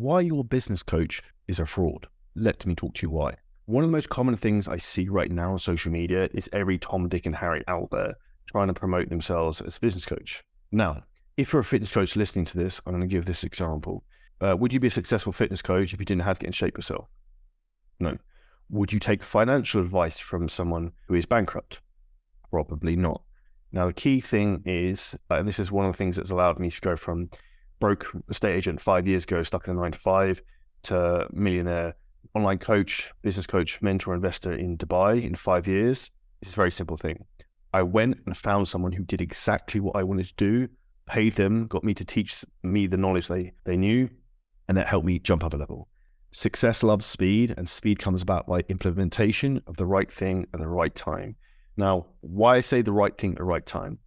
why your business coach is a fraud. Let me talk to you why. One of the most common things I see right now on social media is every Tom, Dick, and Harry out there trying to promote themselves as a business coach. Now, if you're a fitness coach listening to this, I'm going to give this example. Uh, would you be a successful fitness coach if you didn't know how to get in shape yourself? No. Would you take financial advice from someone who is bankrupt? Probably not. Now, the key thing is, uh, and this is one of the things that's allowed me to go from broke estate agent five years ago, stuck in the nine to five, to millionaire online coach, business coach, mentor, investor in Dubai in five years. It's a very simple thing. I went and found someone who did exactly what I wanted to do, paid them, got me to teach me the knowledge they, they knew, and that helped me jump up a level. Success loves speed, and speed comes about by implementation of the right thing at the right time. Now, why I say the right thing at the right time?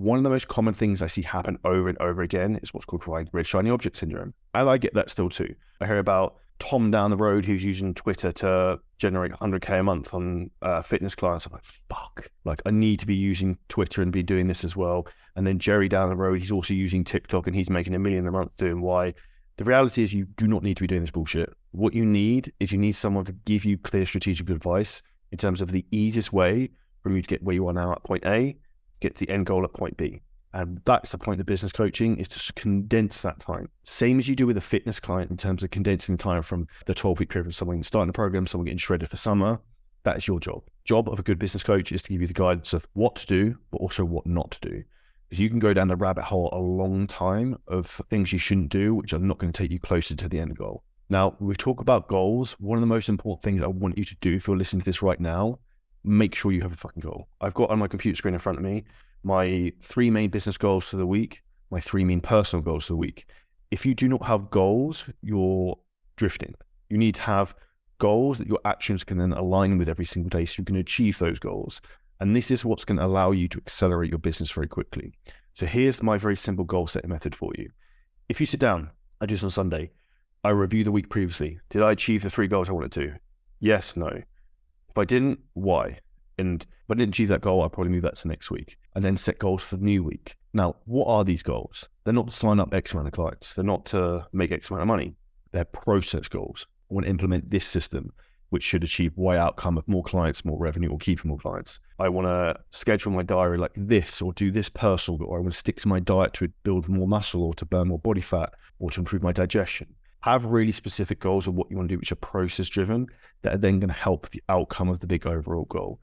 One of the most common things I see happen over and over again is what's called red shiny object syndrome. And I get that still too. I hear about Tom down the road who's using Twitter to generate 100k a month on uh, fitness clients. I'm like, fuck, like I need to be using Twitter and be doing this as well. And then Jerry down the road, he's also using TikTok and he's making a million a month doing why. The reality is, you do not need to be doing this bullshit. What you need is you need someone to give you clear strategic advice in terms of the easiest way for you to get where you are now at point A, get to the end goal at point B. And that's the point of business coaching is to condense that time. Same as you do with a fitness client in terms of condensing the time from the 12 week period of someone starting the program, someone getting shredded for summer. That is your job. Job of a good business coach is to give you the guidance of what to do, but also what not to do. Because you can go down the rabbit hole a long time of things you shouldn't do, which are not going to take you closer to the end goal. Now, we talk about goals. One of the most important things I want you to do if you're listening to this right now, make sure you have a fucking goal. I've got on my computer screen in front of me my three main business goals for the week, my three main personal goals for the week. If you do not have goals, you're drifting. You need to have goals that your actions can then align with every single day so you can achieve those goals. And this is what's going to allow you to accelerate your business very quickly. So here's my very simple goal setting method for you. If you sit down, I do this on Sunday, I review the week previously. Did I achieve the three goals I wanted to? Yes, no. I didn't, why? And if I didn't achieve that goal, I'll probably move that to next week and then set goals for the new week. Now, what are these goals? They're not to sign up X amount of clients. They're not to make X amount of money. They're process goals. I want to implement this system, which should achieve Y outcome of more clients, more revenue, or keeping more clients. I want to schedule my diary like this, or do this personal goal. Or I want to stick to my diet to build more muscle, or to burn more body fat, or to improve my digestion. Have really specific goals of what you want to do, which are process driven, that are then going to help the outcome of the big overall goal.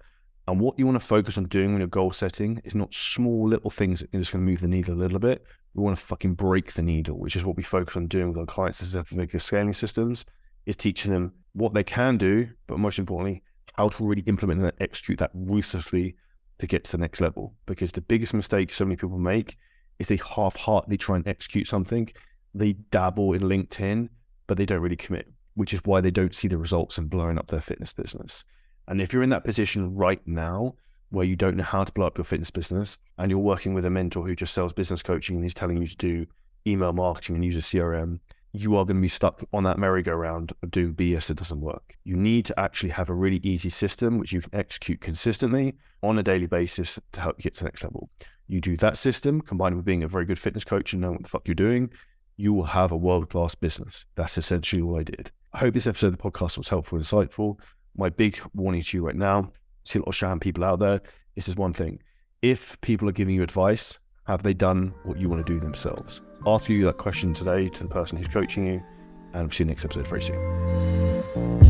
And what you want to focus on doing when you're goal setting is not small little things that are just going to move the needle a little bit. We want to fucking break the needle, which is what we focus on doing with our clients as bigger scaling systems, is teaching them what they can do, but most importantly, how to really implement and execute that ruthlessly to get to the next level. Because the biggest mistake so many people make is they half-heartedly try and execute something. They dabble in LinkedIn, but they don't really commit, which is why they don't see the results and blowing up their fitness business. And if you're in that position right now where you don't know how to blow up your fitness business and you're working with a mentor who just sells business coaching and he's telling you to do email marketing and use a CRM, you are going to be stuck on that merry-go-round of doing BS that doesn't work. You need to actually have a really easy system which you can execute consistently on a daily basis to help you get to the next level. You do that system combined with being a very good fitness coach and knowing what the fuck you're doing, you will have a world-class business. That's essentially all I did. I hope this episode of the podcast was helpful and insightful my big warning to you right now, see a lot of sham people out there. This is one thing. If people are giving you advice, have they done what you want to do themselves? Ask you that question today to the person who's coaching you, and we'll see you next episode very soon.